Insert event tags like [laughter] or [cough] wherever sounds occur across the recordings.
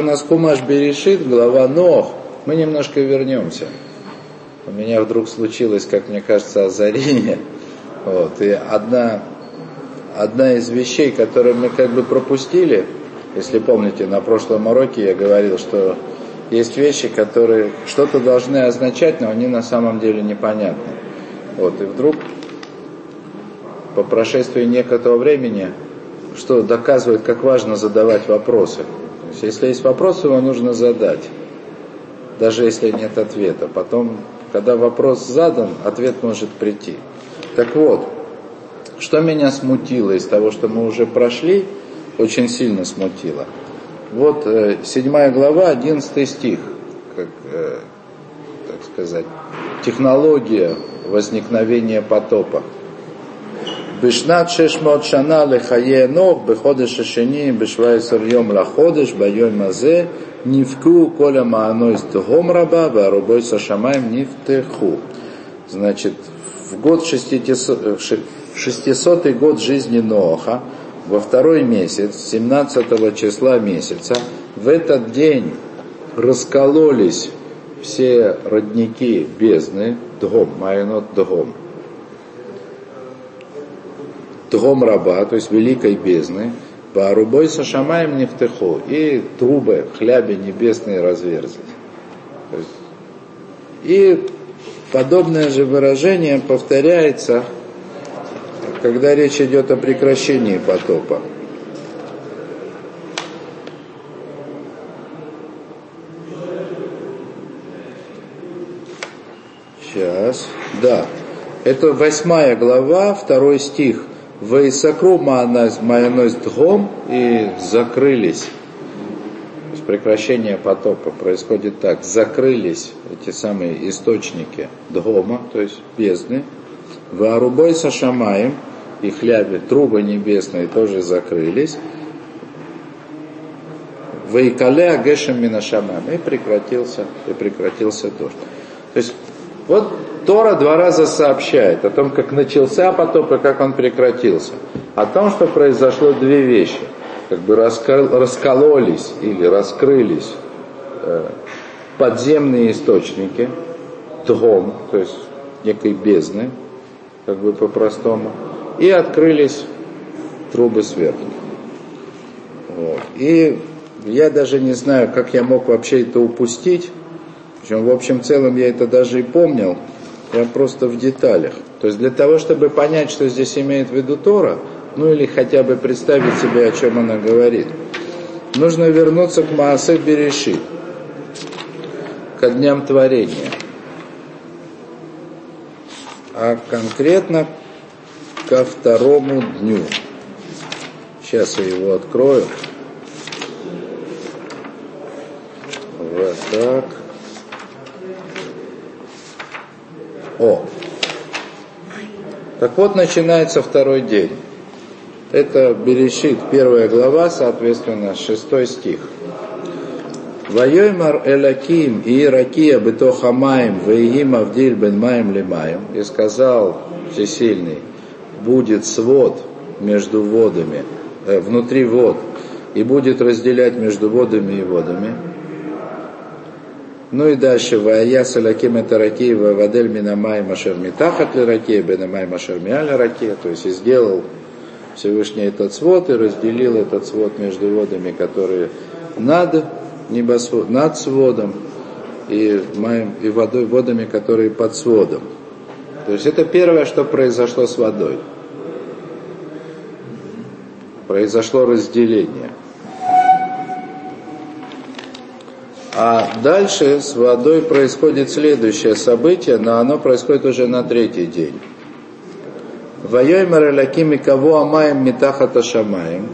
У нас Кумаш Берешит, глава Нох. Мы немножко вернемся. У меня вдруг случилось, как мне кажется, озарение. Вот. И одна, одна из вещей, которые мы как бы пропустили, если помните, на прошлом уроке я говорил, что есть вещи, которые что-то должны означать, но они на самом деле непонятны. Вот. И вдруг по прошествии некоторого времени, что доказывает, как важно задавать вопросы – есть, если есть вопрос, его нужно задать, даже если нет ответа. Потом, когда вопрос задан, ответ может прийти. Так вот, что меня смутило из того, что мы уже прошли, очень сильно смутило. Вот э, 7 глава, 11 стих, как, э, так сказать, технология возникновения потопа. בשנת 600 שנה לחיי אנוך, בחודש השני, ב-17 יום לחודש, ביום הזה, נבקעו כל המענוס תהום רבה, והרובויס השמיים נפתחו. Значит, в год 600, год жизни Ноаха, во второй месяц, 17 числа месяца, в этот день раскололись все родники бездны, Дгом, Майонот Дгом, Тгом раба, то есть великой бездны, по рубой со шамаем нефтеху, и трубы, хляби небесные разверзлись. И подобное же выражение повторяется, когда речь идет о прекращении потопа. Сейчас, да. Это восьмая глава, второй стих. Вейсакру майонез дгом и закрылись. То есть прекращение потопа происходит так. Закрылись эти самые источники дгома, то есть бездны. Варубой сашамаем и хляби, трубы небесные тоже закрылись. Вейкале агешем минашамам. И прекратился, и прекратился дождь. То есть вот Тора два раза сообщает о том, как начался потоп и как он прекратился. О том, что произошло две вещи. Как бы раскололись или раскрылись э, подземные источники, дгом, то есть некой бездны, как бы по-простому, и открылись трубы сверху. Вот. И я даже не знаю, как я мог вообще это упустить. Причем, в общем целом, я это даже и помнил прям просто в деталях. То есть для того, чтобы понять, что здесь имеет в виду Тора, ну или хотя бы представить себе, о чем она говорит, нужно вернуться к Маасе Береши, к дням творения. А конкретно ко второму дню. Сейчас я его открою. Вот так. О. Так вот начинается второй день. Это Берешит, первая глава, соответственно, шестой стих. Вайоймар Элаким и Иракия Бетохамаем Ваигим Авдиль Бен Маем Лимаем и сказал Всесильный, будет свод между водами, э, внутри вод, и будет разделять между водами и водами. Ну и дальше, Вая Саляким это Раки, Вадель Минамай Машер Митахат ли Раки, Бенамай Машер Миаль Раки, то есть и сделал Всевышний этот свод и разделил этот свод между водами, которые над небосвод, над сводом и, маем, и водой, водами, которые под сводом. То есть это первое, что произошло с водой. Произошло разделение. А дальше с водой происходит следующее событие, но оно происходит уже на третий день. Вайоймер Элаким и кого амаем митахата шамаем.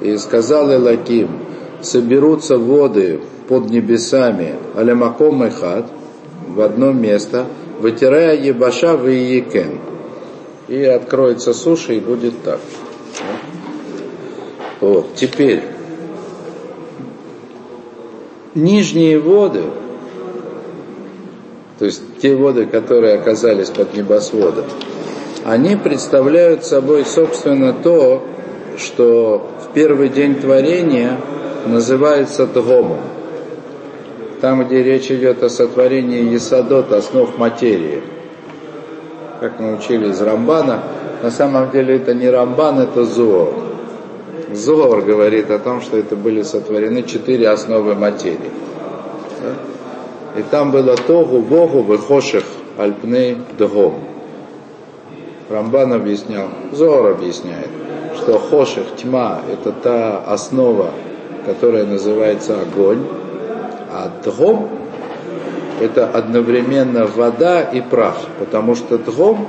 И сказал Элаким, соберутся воды под небесами, алямаком и хат, в одно место, вытирая ебаша в Иекен. И откроется суша, и будет так. Вот, теперь, нижние воды, то есть те воды, которые оказались под небосводом, они представляют собой, собственно, то, что в первый день творения называется Тгомом. Там, где речь идет о сотворении Есадот, основ материи. Как мы учили из Рамбана, на самом деле это не Рамбан, это Зор. Зор говорит о том, что это были сотворены четыре основы материи. И там было Тогу, Богу, Выхоших, Альпней, Дгом. Рамбан объяснял, Зор объясняет, что Хоших, тьма, это та основа, которая называется огонь, а Дгом это одновременно вода и прах, потому что Дгом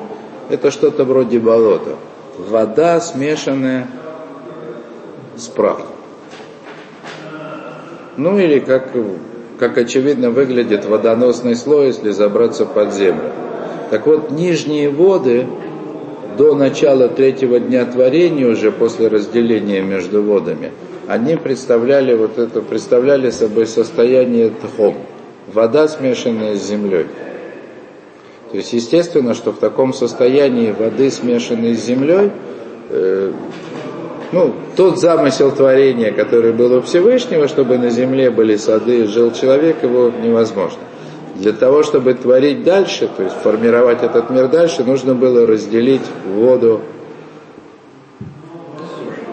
это что-то вроде болота. Вода, смешанная с прахом. Ну или как, как очевидно выглядит водоносный слой, если забраться под землю. Так вот, нижние воды до начала третьего дня творения, уже после разделения между водами, они представляли вот это, представляли собой состояние тхом, вода, смешанная с землей. То есть, естественно, что в таком состоянии воды, смешанной с землей, э, ну, тот замысел творения, который был у Всевышнего, чтобы на земле были сады жил человек, его невозможно. Для того, чтобы творить дальше, то есть формировать этот мир дальше, нужно было разделить воду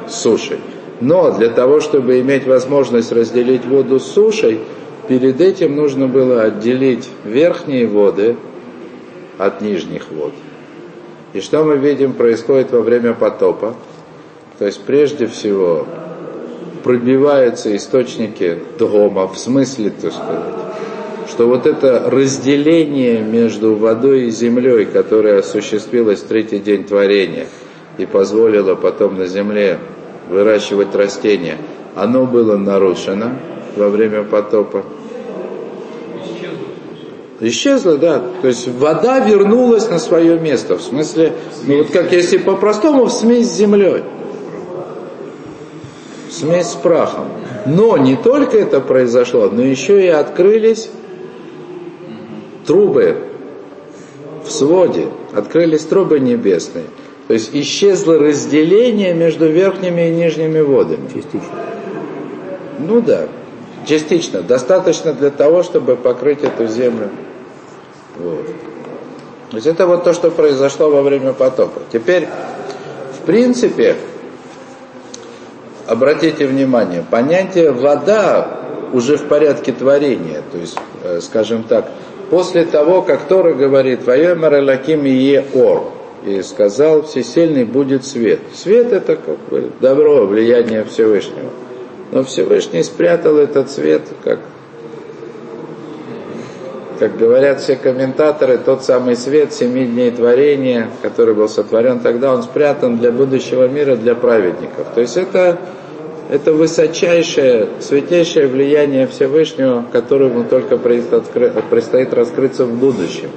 сушей. Но для того, чтобы иметь возможность разделить воду с сушей, перед этим нужно было отделить верхние воды от нижних вод. И что мы видим происходит во время потопа? То есть прежде всего пробиваются источники Дгома, в смысле, так сказать, что вот это разделение между водой и землей, которое осуществилось в третий день творения и позволило потом на земле выращивать растения, оно было нарушено во время потопа. Исчезла, да. То есть вода вернулась на свое место. В смысле, ну вот как если по-простому, в смесь с землей. Смесь с прахом. Но не только это произошло, но еще и открылись трубы в своде, открылись трубы небесные. То есть исчезло разделение между верхними и нижними водами. Частично. Ну да, частично. Достаточно для того, чтобы покрыть эту землю. Вот. То есть это вот то, что произошло во время потопа. Теперь, в принципе, обратите внимание, понятие вода уже в порядке творения, то есть, э, скажем так, после того, как Тора говорит «Ваемер Элаким Ие Ор», и сказал «Всесильный будет свет». Свет – это как бы добро, влияние Всевышнего. Но Всевышний спрятал этот свет, как, как говорят все комментаторы, тот самый свет семи дней творения, который был сотворен тогда, он спрятан для будущего мира, для праведников. То есть это это высочайшее, святейшее влияние Всевышнего, которому только предстоит раскрыться в будущем.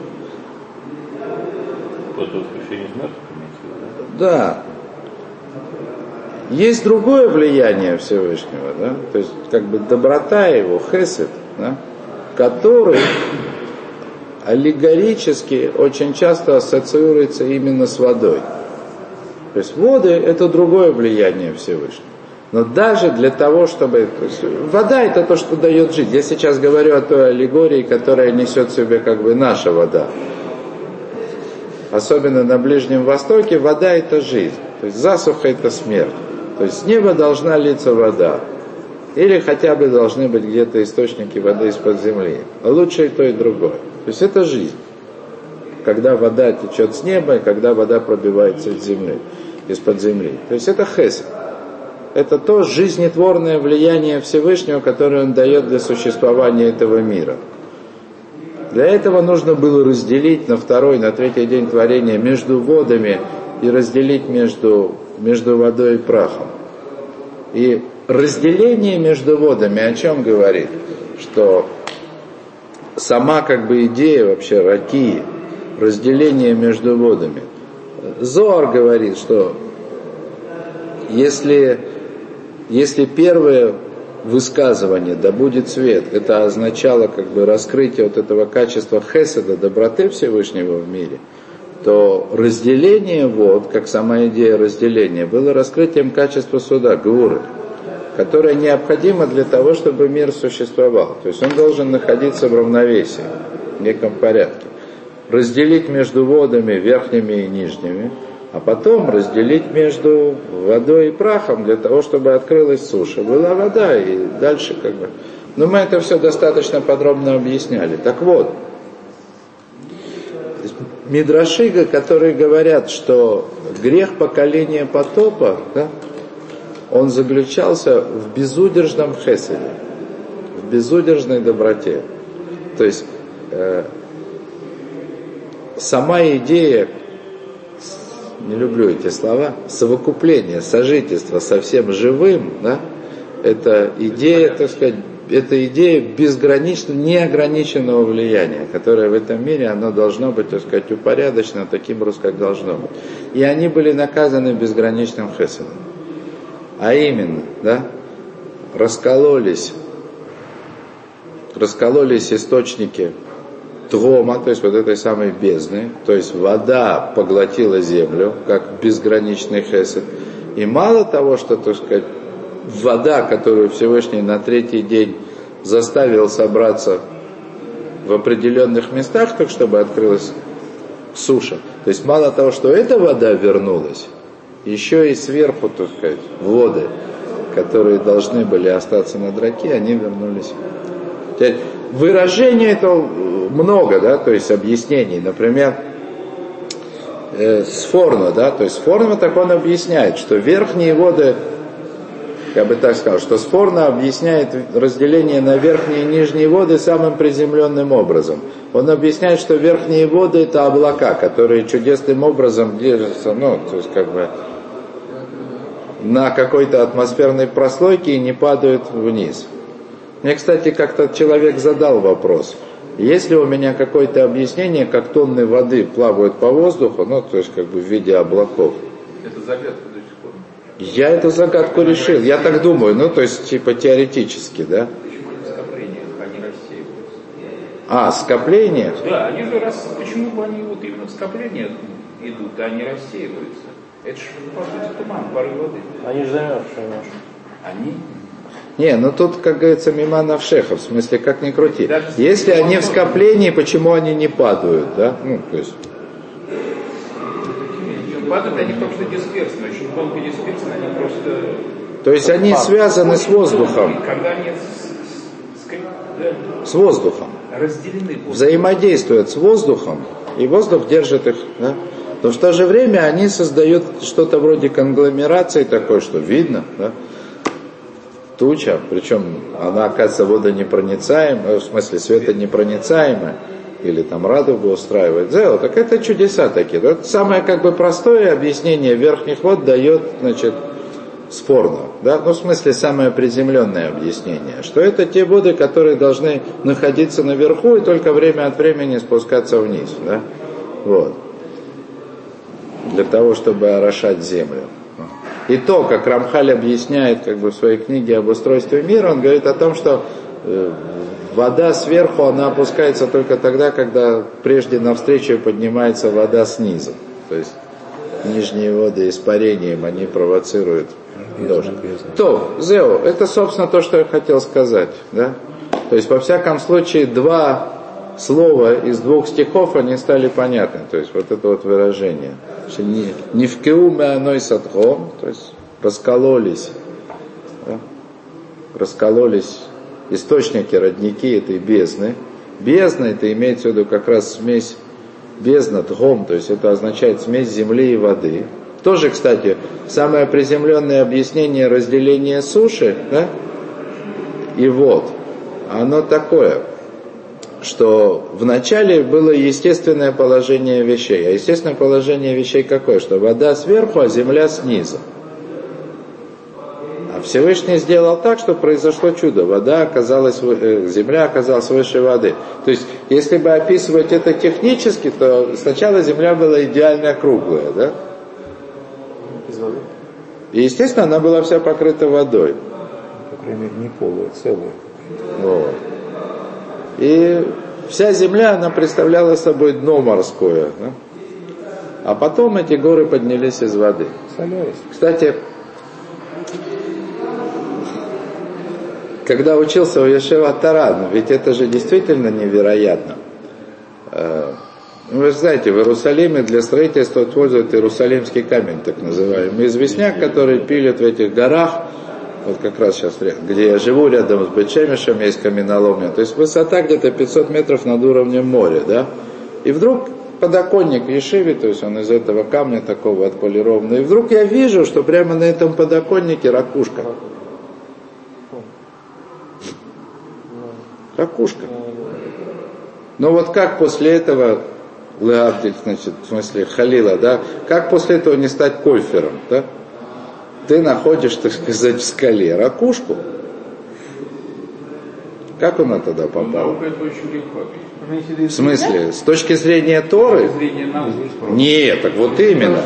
Да. Есть другое влияние Всевышнего, да? то есть как бы доброта его, хесед, да? который аллегорически очень часто ассоциируется именно с водой. То есть воды это другое влияние Всевышнего. Но даже для того, чтобы... Есть, вода это то, что дает жить. Я сейчас говорю о той аллегории, которая несет в себе как бы наша вода. Особенно на Ближнем Востоке вода это жизнь. То есть засуха это смерть. То есть с неба должна литься вода. Или хотя бы должны быть где-то источники воды из-под земли. Лучше и то, и другое. То есть это жизнь. Когда вода течет с неба, и когда вода пробивается из земли, из-под земли. То есть это хесед это то жизнетворное влияние Всевышнего, которое он дает для существования этого мира. Для этого нужно было разделить на второй, на третий день творения между водами и разделить между, между водой и прахом. И разделение между водами о чем говорит? Что сама как бы идея вообще раки, разделение между водами. Зор говорит, что если если первое высказывание «да будет свет» это означало как бы раскрытие вот этого качества хеседа, доброты Всевышнего в мире, то разделение вот, как сама идея разделения, было раскрытием качества суда, гуры. Которая необходима для того, чтобы мир существовал. То есть он должен находиться в равновесии, в неком порядке. Разделить между водами верхними и нижними, а потом разделить между водой и прахом для того, чтобы открылась суша. Была вода и дальше как бы. Но мы это все достаточно подробно объясняли. Так вот, Мидрашига, которые говорят, что грех поколения потопа, да, он заключался в безудержном хеседе, в безудержной доброте. То есть э, сама идея, не люблю эти слова, совокупление, сожительство со всем живым, да, это идея, так сказать, это идея безграничного, неограниченного влияния, которое в этом мире, оно должно быть, так сказать, упорядочено таким образом, как должно быть. И они были наказаны безграничным хеседом. А именно, да, раскололись, раскололись источники Твома, то есть вот этой самой бездны, то есть вода поглотила землю, как безграничный хесед. И мало того, что, так сказать, вода, которую Всевышний на третий день заставил собраться в определенных местах, так чтобы открылась суша. То есть мало того, что эта вода вернулась, еще и сверху, так сказать, воды, которые должны были остаться на драке, они вернулись. Выражений это много, да, то есть объяснений. Например, э, с Форно, да, то есть Форно так он объясняет, что верхние воды я бы так сказал, что спорно объясняет разделение на верхние и нижние воды самым приземленным образом. Он объясняет, что верхние воды это облака, которые чудесным образом держатся, ну, то есть как бы на какой-то атмосферной прослойке и не падают вниз. Мне, кстати, как-то человек задал вопрос. Есть ли у меня какое-то объяснение, как тонны воды плавают по воздуху, ну, то есть как бы в виде облаков? Это загадка. Я эту загадку решил, я так думаю, ну то есть типа теоретически, да? Почему они в скоплениях, они рассеиваются? А, скопления? Да, они же раз, почему бы они вот именно в скоплениях идут, а не рассеиваются? Это же, по сути, туман, пары воды. Они же замерзшие наши. Они? Не, ну тут, как говорится, мимо навшеха, в смысле, как ни крути. Если они в скоплении, почему они не падают, да? Ну, то есть падают, они просто дисперсны, очень тонко дисперсны, они просто... То есть они связаны с воздухом. Когда они с, с, с воздухом. Разделены. Взаимодействуют с воздухом, и воздух держит их. Да? Но в то же время они создают что-то вроде конгломерации такой, что видно, да? туча, причем она оказывается водонепроницаемая, в смысле светонепроницаемая или там радугу устраивает, зео, так это чудеса такие. Это самое как бы простое объяснение верхних вод дает, значит, спорно, да, ну в смысле самое приземленное объяснение, что это те воды, которые должны находиться наверху и только время от времени спускаться вниз, да, вот, для того, чтобы орошать землю. И то, как Рамхаль объясняет как бы, в своей книге об устройстве мира, он говорит о том, что э, Вода сверху, она опускается только тогда, когда прежде навстречу поднимается вода снизу. То есть нижние воды испарением, они провоцируют дождь. То, Зео, это, собственно, то, что я хотел сказать. Да? То есть, во всяком случае, два слова из двух стихов, они стали понятны. То есть, вот это вот выражение. Не, в кеуме оной садхом, то есть, раскололись. Да? Раскололись источники, родники этой бездны. Бездна это имеется в виду как раз смесь бездна, тгом, то есть это означает смесь земли и воды. Тоже, кстати, самое приземленное объяснение разделения суши да, и вод, оно такое, что вначале было естественное положение вещей. А естественное положение вещей какое? Что вода сверху, а земля снизу. Всевышний сделал так, что произошло чудо. Вода оказалась, э, земля оказалась выше воды. То есть, если бы описывать это технически, то сначала земля была идеально круглая, да? Из воды? И, естественно, она была вся покрыта водой. По крайней мере, не полая, целая. Вот. И вся земля, она представляла собой дно морское. Да? А потом эти горы поднялись из воды. Кстати, когда учился у Ешева Таран, ведь это же действительно невероятно. Э, ну, Вы же знаете, в Иерусалиме для строительства используют Иерусалимский камень, так называемый. Известняк, который пилят в этих горах, вот как раз сейчас, где я живу, рядом с Бечемишем, есть каменоломня. То есть высота где-то 500 метров над уровнем моря, да? И вдруг подоконник в Ешиве, то есть он из этого камня такого отполированного. И вдруг я вижу, что прямо на этом подоконнике ракушка. Ракушка. Но вот как после этого, Леабдиль, значит, в смысле Халила, да, как после этого не стать кольфером, да? Ты находишь, так сказать, в скале ракушку. Как она тогда попала? Наука это очень легко объяснить. В смысле, с точки зрения Торы? Науки. Нет, так вот именно.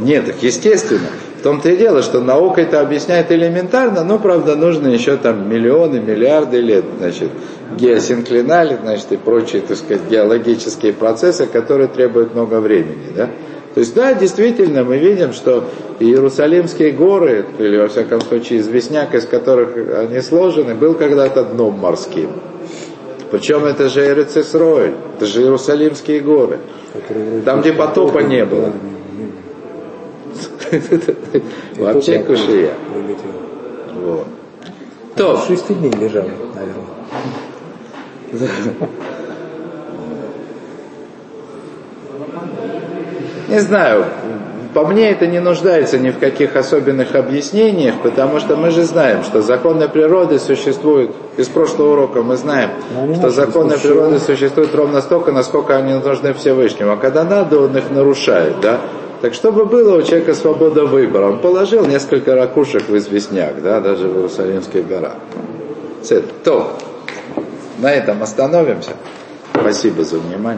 Нет, так естественно. В том-то и дело, что наука это объясняет элементарно, но, правда, нужно еще там миллионы, миллиарды лет, значит, геосинклинали, значит, и прочие, так сказать, геологические процессы, которые требуют много времени, да. То есть, да, действительно, мы видим, что Иерусалимские горы, или, во всяком случае, известняк, из которых они сложены, был когда-то дном морским. Причем это же Эрицесрой, это же Иерусалимские горы. Там, где потопа не было. [laughs] Вообще кушия. Вот. То. Шести дней лежал, наверное. [laughs] Не знаю, по мне это не нуждается ни в каких особенных объяснениях, потому что мы же знаем, что законы природы существуют, из прошлого урока мы знаем, что законы природы существуют ровно столько, насколько они нужны Всевышнему. А когда надо, он их нарушает, да? Так чтобы было у человека свобода выбора, он положил несколько ракушек в известняк, да, даже в Иерусалимских горах. То, на этом остановимся. Спасибо за внимание.